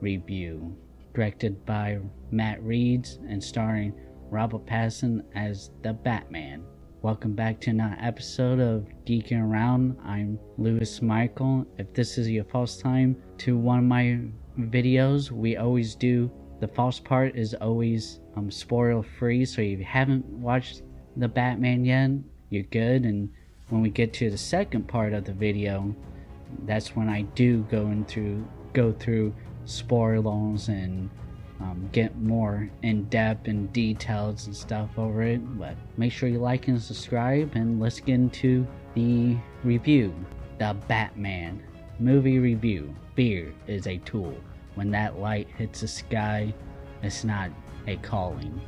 Review, directed by Matt Reeves and starring Robert Pattinson as the Batman. Welcome back to another episode of Geeking Around. I'm Lewis Michael. If this is your first time to one of my videos, we always do the first part is always um, spoiler free. So if you haven't watched the Batman yet, you're good. And when we get to the second part of the video, that's when I do go into go through spoilers and um, get more in depth and details and stuff over it. But make sure you like and subscribe, and let's get into the review. The Batman movie review. Fear is a tool. When that light hits the sky, it's not a calling,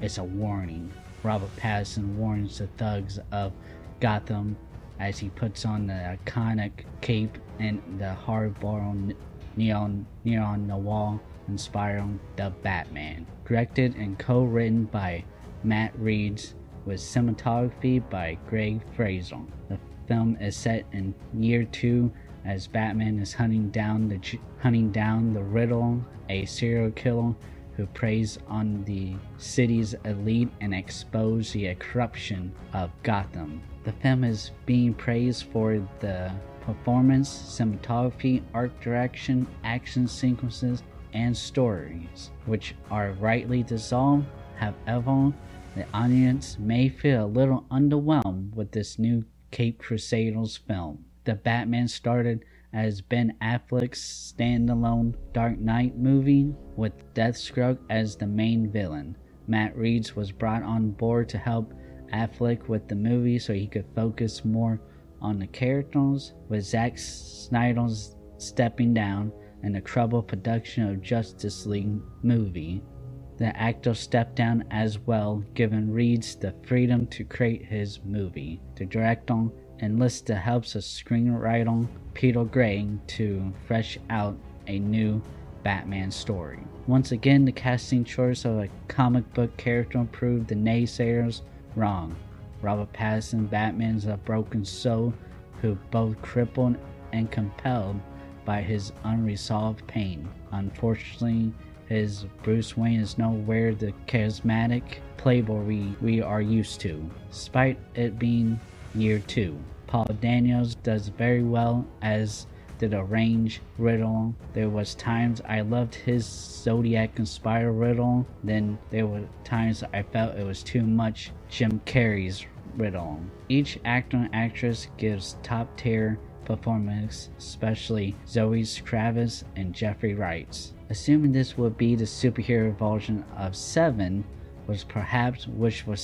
it's a warning. Robert Pattinson warns the thugs of Gotham as he puts on the iconic cape and the hard-boiled neon neon noir inspiring The Batman. Directed and co-written by Matt Reeves with cinematography by Greig Fraser. The film is set in year 2 as Batman is hunting down the hunting down the Riddler, a serial killer who preys on the city's elite and expose the corruption of Gotham. The film is being praised for the performance, cinematography, art direction, action sequences, and stories, which are rightly dissolved. However, the audience may feel a little underwhelmed with this new Cape Crusaders film. The Batman started as Ben Affleck's standalone Dark Knight movie with Deathstroke as the main villain. Matt Reeves was brought on board to help Affleck with the movie so he could focus more on the characters, with Zack Snyder's stepping down and the troubled production of Justice League movie. The actor stepped down as well, giving Reeves the freedom to create his movie. The director enlists the help of screenwriter Peter Craig to fresh out a new Batman story. Once again, the casting choice of a comic book character proved the naysayers wrong. Robert Pattinson, Batman's a broken soul who both crippled and compelled by his unresolved pain. Unfortunately, his Bruce Wayne is nowhere the charismatic playboy we, we are used to, despite it being year two. Paul Daniels does very well as did a range Riddler. There was times I loved his Zodiac inspired Riddler. Then there were times I felt it was too much Jim Carrey's Riddler. Each actor and actress gives top tier performance, especially Zoe Kravitz and Jeffrey Wright. Assuming this would be the superhero version of Seven, was perhaps wishful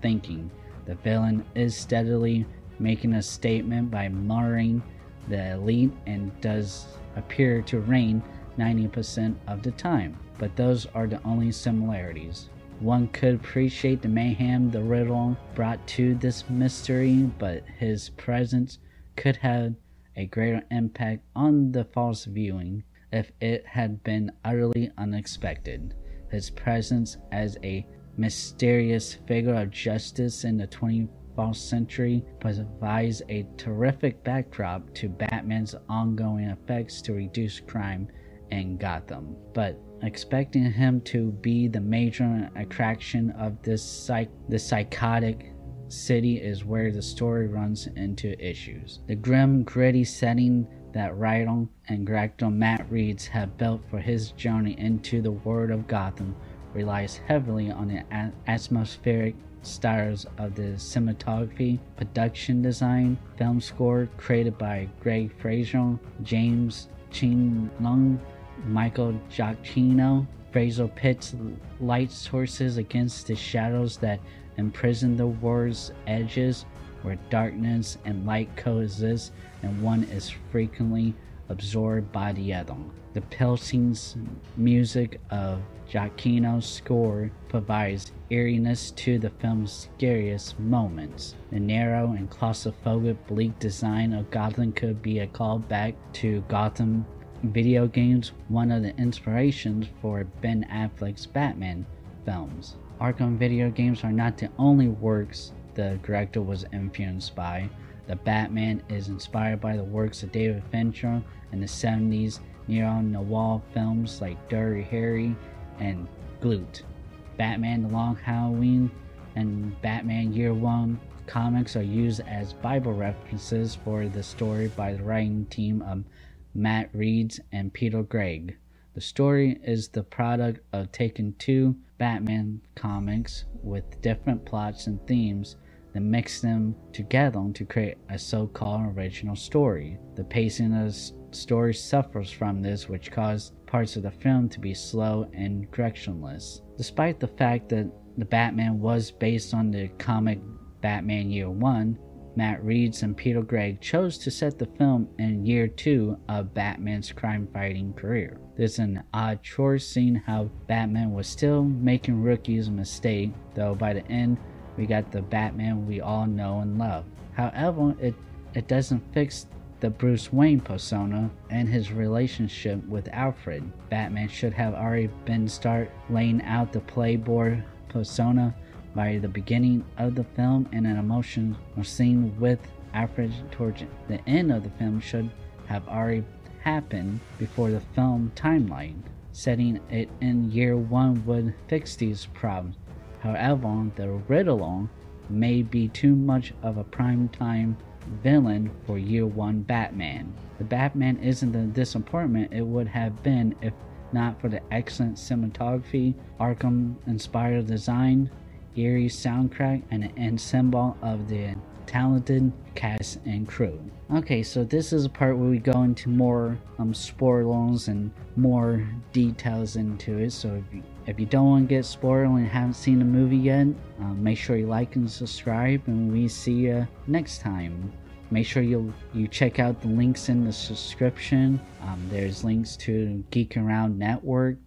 thinking. The villain is steadily making a statement by murdering the elite and does appear to reign 90% of the time, but those are the only similarities. One could appreciate the mayhem the Riddler brought to this mystery, but his presence could have a greater impact on the false viewing if it had been utterly unexpected. His presence as a mysterious figure of justice in the 21st century provides a terrific backdrop to Batman's ongoing efforts to reduce crime in Gotham. But expecting him to be the major attraction of this psych- the psychotic city is where the story runs into issues. The grim, gritty setting that Rydell and director Matt Reeves have built for his journey into the world of Gotham relies heavily on the atmospheric styles of the cinematography, production design, film score created by Greig Fraser, James Chin Lung, Michael Giacchino. Fraser pits light sources against the shadows that imprison the world's edges where darkness and light coexist and one is frequently absorbed by the other. The pulsing music of Giacchino's score provides eeriness to the film's scariest moments. The narrow and claustrophobic bleak design of Gotham could be a callback to Arkham video games, one of the inspirations for Ben Affleck's Batman films. Arkham video games are not the only works the director was influenced by. The Batman is inspired by the works of David Fincher in the 70s neo-noir films like Dirty Harry and Klute. Batman The Long Halloween and Batman Year One comics are used as Bible references for the story by the writing team of Matt Reeves and Peter Craig. The story is the product of taking two Batman comics with different plots and themes then mix them together to create a so-called original story. The pacing of the story suffers from this, which caused parts of the film to be slow and directionless. Despite the fact that the Batman was based on the comic Batman Year 1, Matt Reeves and Peter Craig chose to set the film in year two of Batman's crime fighting career. There's an odd choice seeing how Batman was still making rookies mistake, though by the end we got the Batman we all know and love. However, it, it doesn't fix the Bruce Wayne persona and his relationship with Alfred. Batman should have already been start laying out the playboy persona by the beginning of the film and an emotional scene with Alfred towards the end of the film should have already happened before the film timeline. Setting it in year one would fix these problems. However, the Riddler may be too much of a prime time villain for year one Batman. The Batman isn't the disappointment it would have been if not for the excellent cinematography, Arkham inspired design, eerie soundtrack, and an ensemble of the talented cast and crew. Okay, so this is a part where we go into more um, spoilers and more details into it. So if you, if you don't want to get spoiled and haven't seen the movie yet, um, make sure you like and subscribe, and we see you next time. Make sure you you check out the links in the subscription. Um, there's links to Geek Around Network,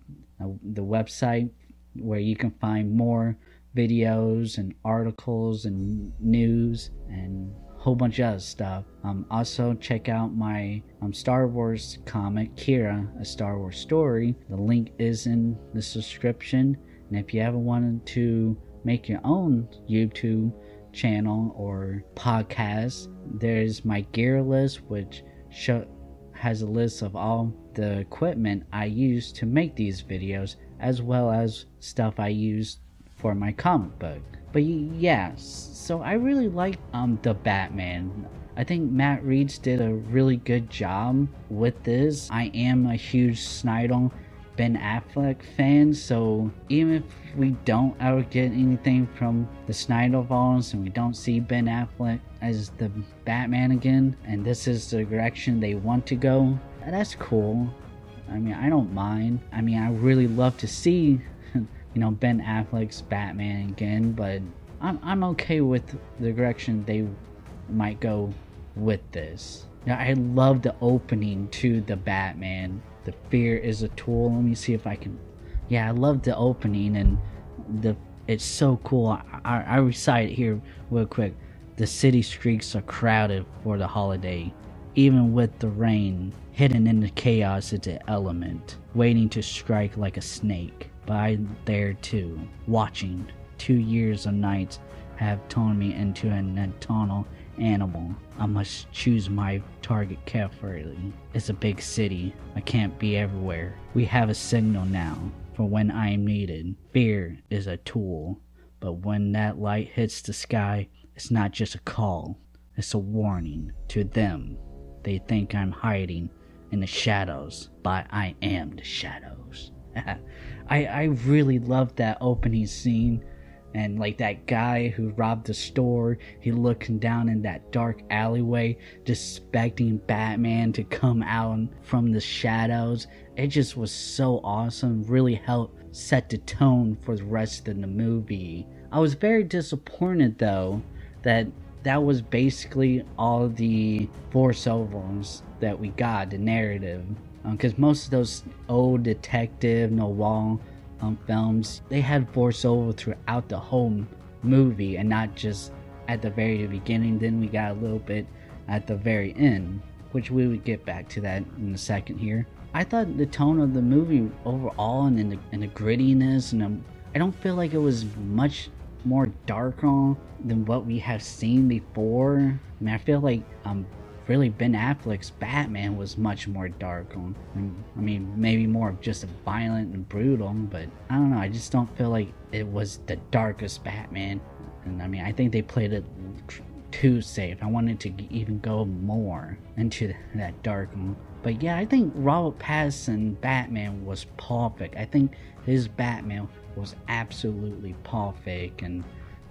uh, the website where you can find more videos and articles and news and whole bunch of other stuff. Um, also, check out my um, Star Wars comic, Kira, a Star Wars story. The link is in the subscription. And if you ever wanted to make your own YouTube channel or podcast, there's my gear list, which show, has a list of all the equipment I use to make these videos, as well as stuff I use for my comic book. But yeah, so I really like um the Batman. I think Matt Reeves did a really good job with this. I am a huge Snyder Ben Affleck fan, so even if we don't ever get anything from the Snyderverse and we don't see Ben Affleck as the Batman again, and this is the direction they want to go, that's cool. I mean, I don't mind. I mean, I really love to see you know Ben Affleck's Batman again, but I'm I'm okay with the direction they might go with this. Yeah, I love the opening to the Batman. The fear is a tool. Let me see if I can. Yeah, I love the opening and the. It's so cool. I, I, I recite it here real quick. The city streets are crowded for the holiday. Even with the rain, hidden in the chaos is an element, waiting to strike like a snake by there too, watching. Two years of nights have turned me into an nocturnal animal. I must choose my target carefully. It's a big city. I can't be everywhere. We have a signal now for when I am needed. Fear is a tool, but when that light hits the sky, it's not just a call, it's a warning to them. They think I'm hiding in the shadows, but I am the shadows. I I really loved that opening scene and like that guy who robbed the store he looking down in that dark alleyway just expecting batman to come out from the shadows it just was so awesome really helped set the tone for the rest of the movie i was very disappointed though that that was basically all the voiceovers that we got the narrative. Because um, most of those old detective noir um, films they had voiceover throughout the whole movie and not just at the very beginning. Then we got a little bit at the very end which we would get back to that in a second here. I thought the tone of the movie overall and in the, the grittiness and um, i don't feel like it was much more dark on than what we have seen before. I mean, I feel like um, really Ben Affleck's Batman was much more dark on. I mean, maybe more just violent and brutal, but I don't know. I just don't feel like it was the darkest Batman. And I mean, I think they played it too safe. I wanted to even go more into that dark. But yeah, I think Robert Pattinson Batman was perfect. I think his Batman was absolutely perfect, and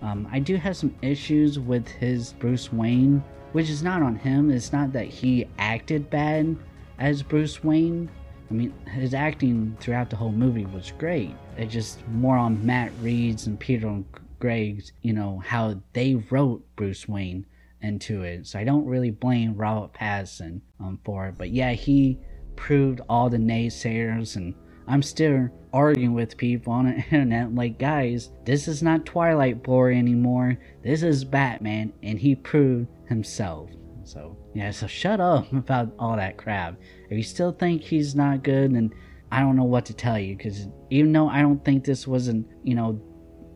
um, I do have some issues with his Bruce Wayne which is not on him. It's not that he acted bad as Bruce Wayne. I mean, his acting throughout the whole movie was great. It's just more on Matt Reeves and Peter Craig's, you know, how they wrote Bruce Wayne into it. So I don't really blame Robert Pattinson um, for it. But yeah, he proved all the naysayers and I'm still arguing with people on the internet like, guys, this is not Twilight Boy anymore. This is Batman, and he proved himself. So, yeah, so shut up about all that crap. If you still think he's not good, then I don't know what to tell you, because even though I don't think this was an, you know,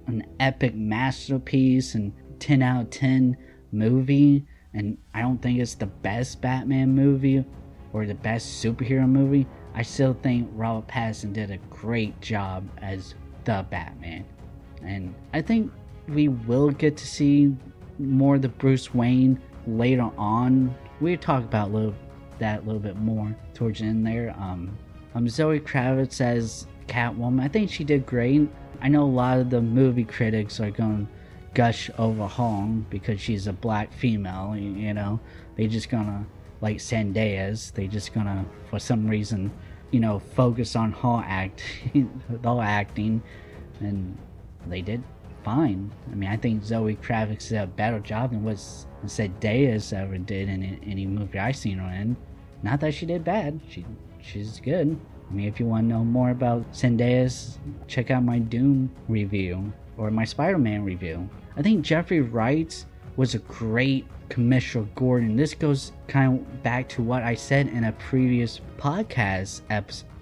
an epic masterpiece and 10 out of 10 movie, and I don't think it's the best Batman movie or the best superhero movie, I still think Robert Pattinson did a great job as the Batman. And I think we will get to see more of the Bruce Wayne later on. We'll talk about a little, that a little bit more towards the end there. Um, um, Zoe Kravitz as Catwoman. I think she did great. I know a lot of the movie critics are going to gush over Hong because she's a black female, you know. They just gonna like Zendaya's. they're just gonna, for some reason, you know, focus on her act, her acting, and they did fine. I mean, I think Zoe Kravitz did a better job than what Zendaya ever did in any movie I've seen her in. Not that she did bad. She she's good. I mean, if you want to know more about Zendaya, check out my Dune review or my Spider-Man review. I think Jeffrey Wright was a great Commissioner Gordon. This goes kind of back to what I said in a previous podcast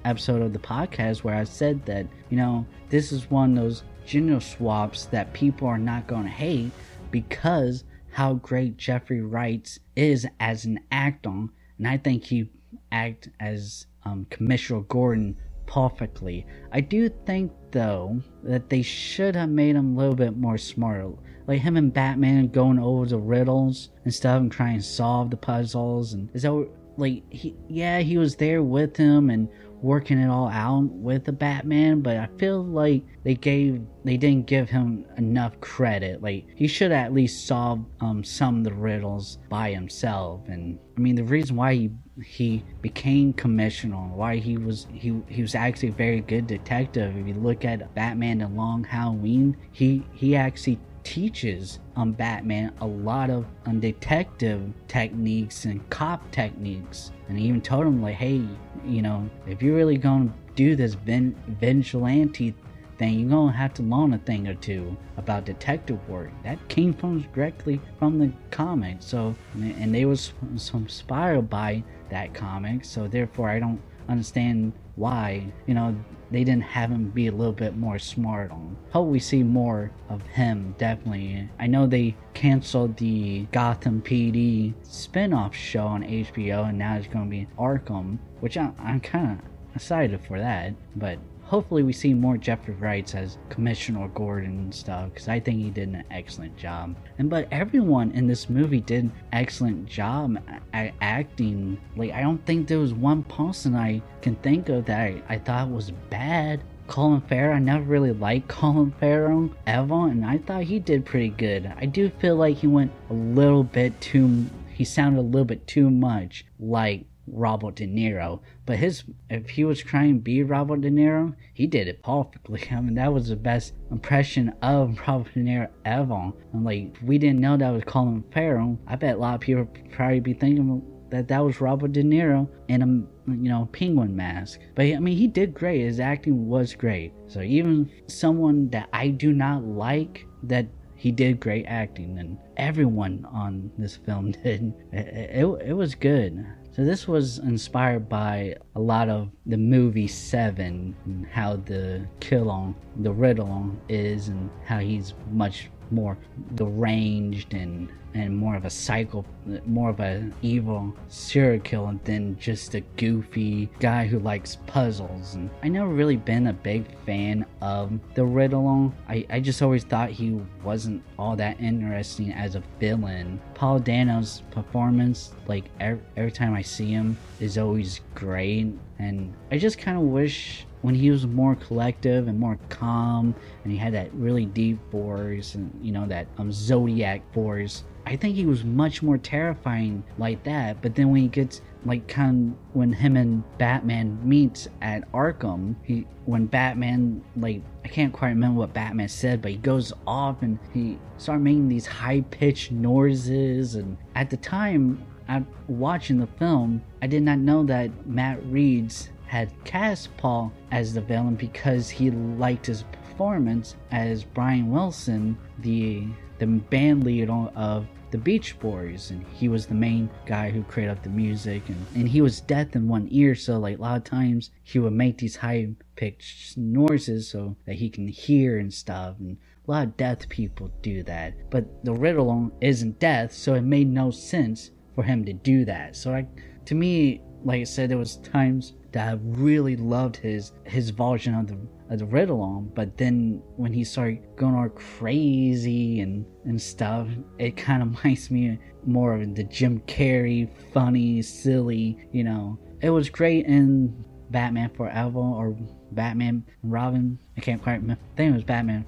episode of the podcast where I said that, you know, this is one of those gender swaps that people are not going to hate because how great Jeffrey Wright is as an actor. And I think he act as um, Commissioner Gordon perfectly. I do think though that they should have made him a little bit more smart like him and Batman going over the riddles and stuff and trying to solve the puzzles and is that like he yeah he was there with him and working it all out with the Batman, but I feel like they gave they didn't give him enough credit. Like he should at least solve um, some of the riddles by himself. And I mean the reason why he he became commissioner, why he was he he was actually a very good detective. If you look at Batman: The Long Halloween, he he actually teaches um, Batman a lot of um, detective techniques and cop techniques. And he even told him, like, hey, you know, if you're really going to do this vin- vigilante thing, you're going to have to learn a thing or two about detective work. That came from directly from the comic. So, and they was inspired by that comic. So, therefore, I don't understand why, you know, they didn't have him be a little bit more smart on. Hope we see more of him, definitely. I know they canceled the Gotham PD spin-off show on HBO and now it's going to be Arkham, which I, I'm kind of excited for that, but hopefully we see more Jeffrey Wrights as Commissioner Gordon and stuff because I think he did an excellent job. And but everyone in this movie did an excellent job at acting. Like I don't think there was one person I can think of that I, I thought was bad. Colin Farrell, I never really liked Colin Farrell ever, and I thought he did pretty good. I do feel like he went a little bit too he sounded a little bit too much like Robert De Niro. But his, if he was trying to be Robert De Niro, he did it perfectly. I mean, that was the best impression of Robert De Niro ever. And like, we didn't know that was Colin Farrell. I bet a lot of people probably be thinking that that was Robert De Niro in a you know penguin mask. But I mean, he did great. His acting was great. So even someone that I do not like that he did great acting and everyone on this film did it, it, it was good So this was inspired by a lot of the movie Seven and how the Killong, the Riddler is, and how he's much more deranged and and more of a psycho, more of a evil serial killer than just a goofy guy who likes puzzles. And I never really been a big fan of the Riddler. I, I just always thought he wasn't all that interesting as a villain. Paul Dano's performance, like every, every time I see him, is always great. And I just kind of wish when he was more collective and more calm and he had that really deep voice and you know that um zodiac voice i think he was much more terrifying like that. But then when he gets like kind of when him and batman meets at arkham he when batman like i can't quite remember what batman said but he goes off and he started making these high-pitched noises. And at the time I'm watching the film i did not know that matt reeves had cast Paul as the villain because he liked his performance as Brian Wilson, the the band leader of the Beach Boys, and he was the main guy who created the music, and, and he was deaf in one ear, so like a lot of times he would make these high pitched noises so that he can hear and stuff, and a lot of deaf people do that. But the Riddler isn't deaf, so it made no sense for him to do that. So I, to me, like I said, there was times that I really loved his his version of the of the Riddler but then when he started going all crazy and and stuff, it kind of reminds me more of the Jim Carrey, funny, silly. You know, it was great in Batman Forever or Batman Robin. I can't quite remember. I think it was Batman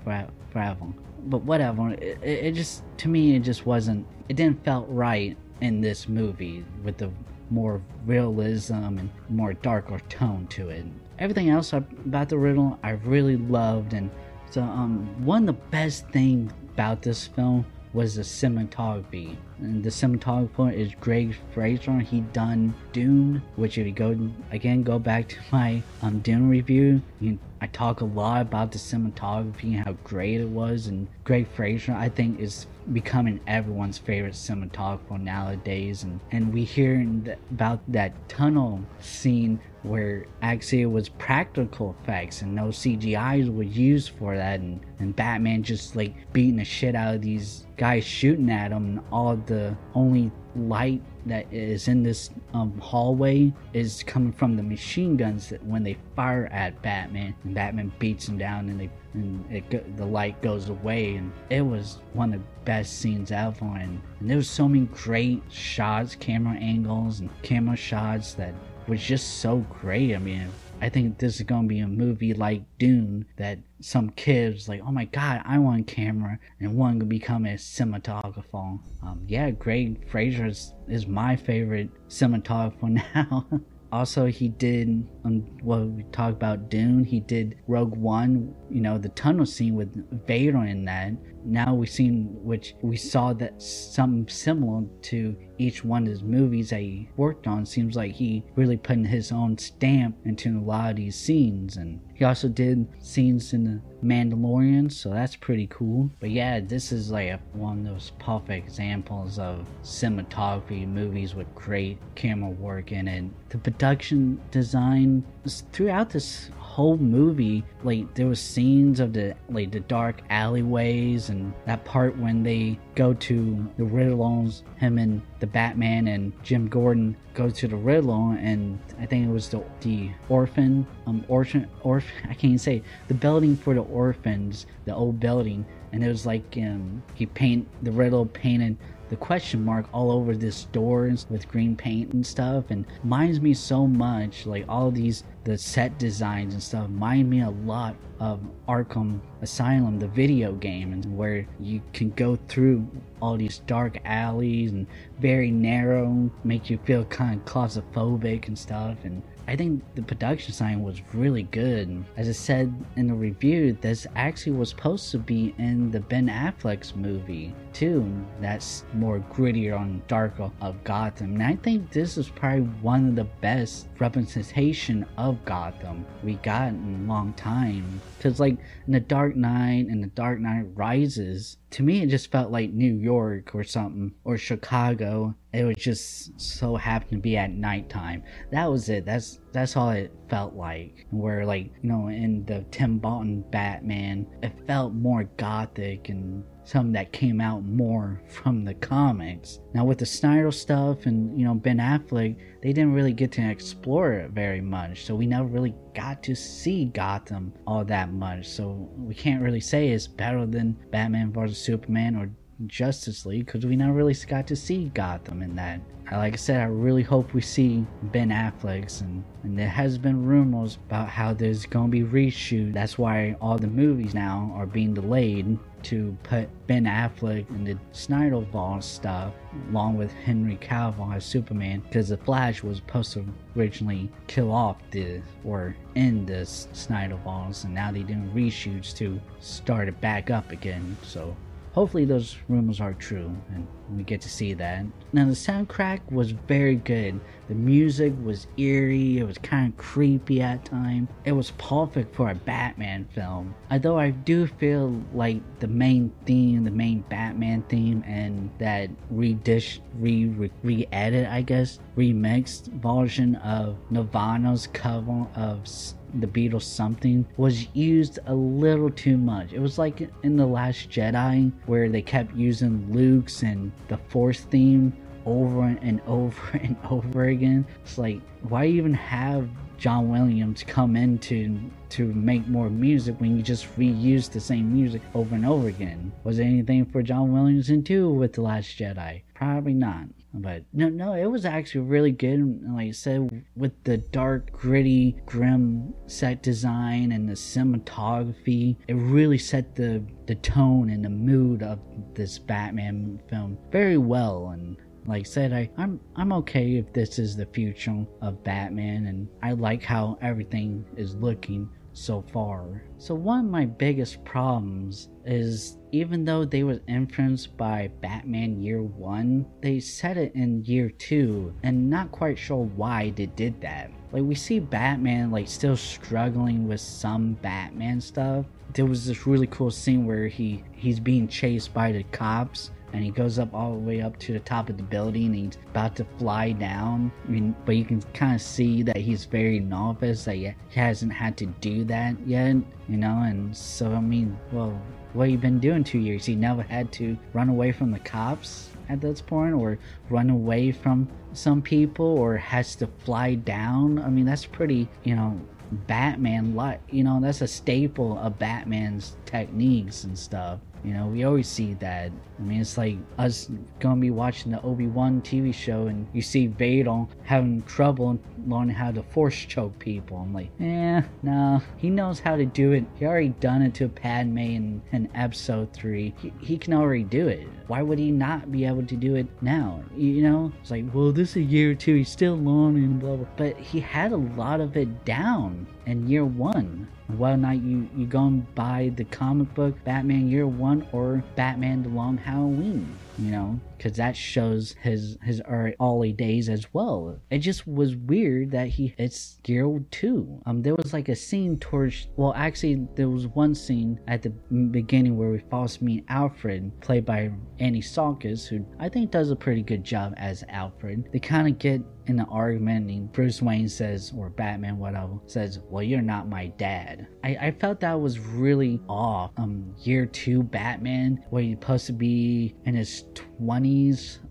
Forever. But whatever. It, it just to me it just wasn't. It didn't felt right in this movie with the more realism and more darker tone to it. Everything else about the Riddler I really loved, and so um, one of the best things about this film was the cinematography. And the cinematographer is Greig Fraser. He done Dune, which if you go again go back to my um Dune review, you, I talk a lot about the cinematography and how great it was. And Greig Fraser, I think, is becoming everyone's favorite cinematographer nowadays. And and we hear about that tunnel scene where actually it was practical effects and no CGIs were used for that. And, and Batman just like beating the shit out of these guys shooting at him. And all the only light that is in this um, hallway is coming from the machine guns that when they fire at Batman and Batman beats him down and they and it, the light goes away. And it was one of the best scenes ever. And, and there was so many great shots camera angles and camera shots that was just so great. I mean, I think this is gonna be a movie like Dune that some kids like, oh my god, I want a camera and one to become a cinematographer. Um, yeah, Greig Fraser is, is my favorite cinematographer now. also, he did um, what we talked about Dune. He did Rogue One. You know, the tunnel scene with Vader in that. Now we've seen which we saw that something similar to each one of his movies that he worked on seems like he really putting his own stamp into a lot of these scenes and he also did scenes in the Mandalorian, so that's pretty cool. But yeah, this is like a, one of those perfect examples of cinematography movies with great camera work in it. The production design throughout this whole movie like there was scenes of the like the dark alleyways and that part when they go to the Riddles, him and the Batman and Jim Gordon go to the Riddle and I think it was the the orphan um orphan orphan I can't even say the building for the orphans the old building. And it was like um he paint the Riddler painted the question mark all over this doors with green paint and stuff and reminds me so much like all these the set designs and stuff remind me a lot of Arkham Asylum, the video game, and where you can go through all these dark alleys and very narrow, make you feel kind of claustrophobic and stuff. And I think the production design was really good. As I said in the review, this actually was supposed to be in the Ben Affleck's movie. Too. That's more grittier on darker of Gotham. And I think this is probably one of the best representation of Gotham we got in a long time. Cause like in the Dark Knight and the Dark Knight Rises, to me it just felt like New York or something or Chicago. It was just so happened to be at nighttime. That was it. That's that's all it felt like. Where like you know in the Tim Burton Batman, it felt more gothic and something that came out more from the comics. Now with the Snyder stuff and you know Ben Affleck, they didn't really get to explore it very much, so we never really got to see Gotham all that much. So we can't really say it's better than Batman vs Superman or Justice League because we never really got to see Gotham in that. Like I said, I really hope we see Ben Affleck's, and, and there has been rumors about how there's gonna be reshoot. That's why all the movies now are being delayed to put Ben Affleck in the Snyderverse stuff along with Henry Cavill as Superman because the Flash was supposed to originally kill off the or end this Snyderverse and now they're doing reshoots to start it back up again. So hopefully those rumors are true and we get to see that. Now the soundtrack was very good. The music was eerie, it was kind of creepy at times. It was perfect for a Batman film. Although I do feel like the main theme, the main Batman theme and that redish re re edit I guess, remixed version of Nirvana's cover of the Beatles something was used a little too much. It was like in The Last Jedi where they kept using Luke's and the Force theme over and over and over again. It's like why even have John Williams come in to, to make more music when you just reuse the same music over and over again? Was there anything for John Williams to do with The Last Jedi? Probably not. But no, no, it was actually really good. Like I said, with the dark, gritty, grim set design and the cinematography, it really set the the tone and the mood of this Batman film very well. And like I said, I, I'm I'm okay if this is the future of Batman, and I like how everything is looking so far. So one of my biggest problems is even though they were influenced by Batman Year 1, they set it in Year 2 and not quite sure why they did that. Like we see Batman like still struggling with some Batman stuff. There was this really cool scene where he he's being chased by the cops and he goes up all the way up to the top of the building and he's about to fly down. I mean, but you can kind of see that he's very novice, that he hasn't had to do that yet, you know, and so I mean, well, what you been doing two years? He never had to run away from the cops at this point or run away from some people or has to fly down. I mean, that's pretty, you know, Batman like, you know, that's a staple of Batman's techniques and stuff. You know, we always see that. I mean, it's like us gonna be watching the Obi Wan TV show, and you see Vader having trouble learning how to force choke people. I'm like, eh, no, he knows how to do it. He already done it to Padme in, in Episode Three. He, he can already do it. Why would he not be able to do it now? You know, it's like, well, this is a year or two. He's still learning, blah blah. But he had a lot of it down in year one. Whether or not you you go and buy the comic book Batman Year One or Batman The Long Halloween, you know, because that shows his his early days as well. It just was weird that he it's Year Two. Um, there was like a scene towards well, actually there was one scene at the beginning where we first meet Alfred, played by Andy Serkis, who I think does a pretty good job as Alfred. They kind of get in an argument and Bruce Wayne says, or Batman, whatever, says, Well, you're not my dad. I, I felt that was really off. Um, year two Batman, where he's supposed to be in his 20s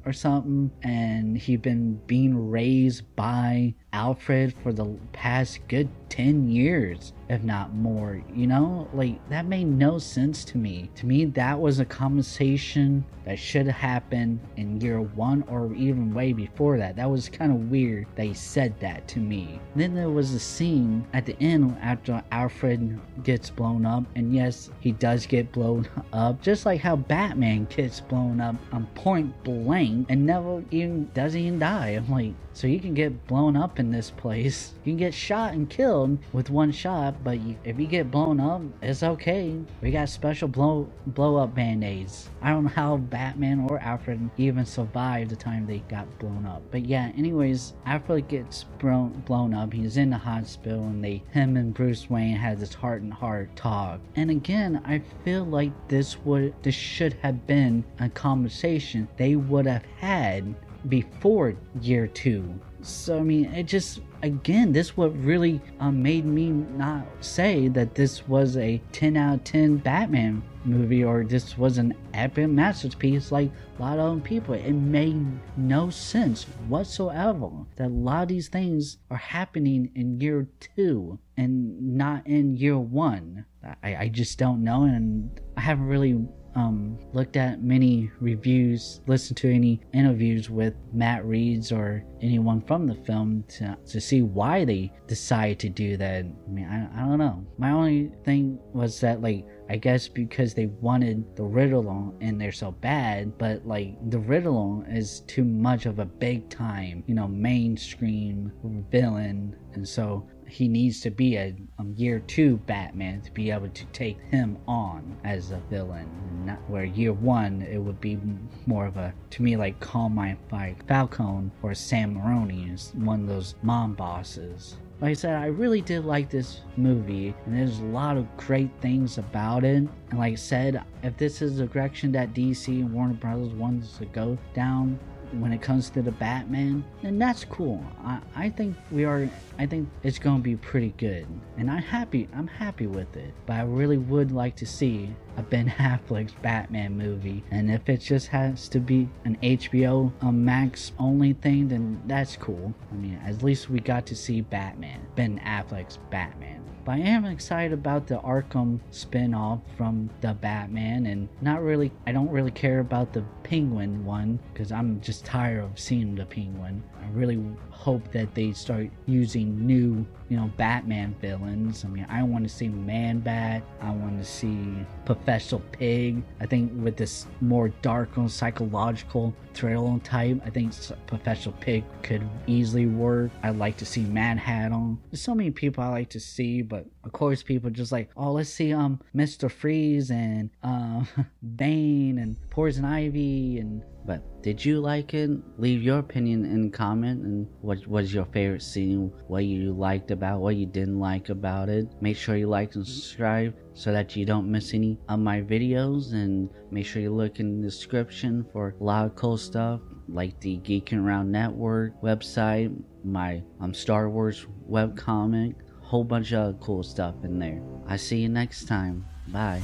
or something, and he'd been being raised by Alfred for the past good 10 years, if not more. You know, like that made no sense to me. To me, that was a conversation that should have happened in year one or even way before that. That was kind of weird they said that to me. Then there was a scene at the end after Alfred gets blown up, and yes, he does get blown up, just like how Batman gets blown up on point blank and never even doesn't even die. I'm like, so you can get blown up in this place. You can get shot and killed with one shot, but you, if you get blown up, it's okay. We got special blow blow up band aids. I don't know how Batman or Alfred even survived the time they got blown up. But yeah, anyways, Alfred gets blown blown up. He's in the hospital, and they him and Bruce Wayne had this heart and heart talk. And again, I feel like this would this should have been a conversation they would have had before year two. So I mean, it just again, this what really uh, made me not say that this was a 10 out of 10 Batman movie or this was an epic masterpiece like a lot of people. It made no sense whatsoever that a lot of these things are happening in year two and not in year one. I, I just don't know, and I haven't really um, looked at many reviews, listened to any interviews with Matt Reeves or anyone from the film to, to see why they decided to do that. I mean, I, I don't know. My only thing was that, like, I guess because they wanted the Riddler and they're so bad, but like the Riddler is too much of a big time, you know, mainstream villain, and so he needs to be a um, year two Batman to be able to take him on as a villain. Not where year one it would be more of a to me like Carmine like Falcone or Sam Maroni is one of those mom bosses. Like I said, I really did like this movie, and there's a lot of great things about it. And like I said, if this is the direction that DC and Warner Brothers wants to go down, when it comes to the Batman, then that's cool. I, I think we are I think it's gonna be pretty good. And I'm happy I'm happy with it. But I really would like to see a Ben Affleck's Batman movie. And if it just has to be an HBO um, Max only thing, then that's cool. I mean at least we got to see Batman. Ben Affleck's Batman. But I am excited about the Arkham spin-off from the Batman and not really I don't really care about the Penguin one because I'm just tired of seeing the Penguin. Really hope that they start using new, you know, Batman villains. I mean, I want to see Man Bat. I want to see Professor Pig. I think with this more dark and psychological thriller type, I think Professor Pig could easily work. I'd like to see Mad Hatter. There's so many people I like to see, but of course, people just like, oh, let's see um Mister Freeze and um Bane and Poison Ivy and but did you like it? Leave your opinion in comment and what was your favorite scene, what you liked about, what you didn't like about it. Make sure you like and subscribe so that you don't miss any of my videos and make sure you look in the description for a lot of cool stuff like the Geeking Around Network website, my um, Star Wars web comic, whole bunch of cool stuff in there. I see you next time. Bye.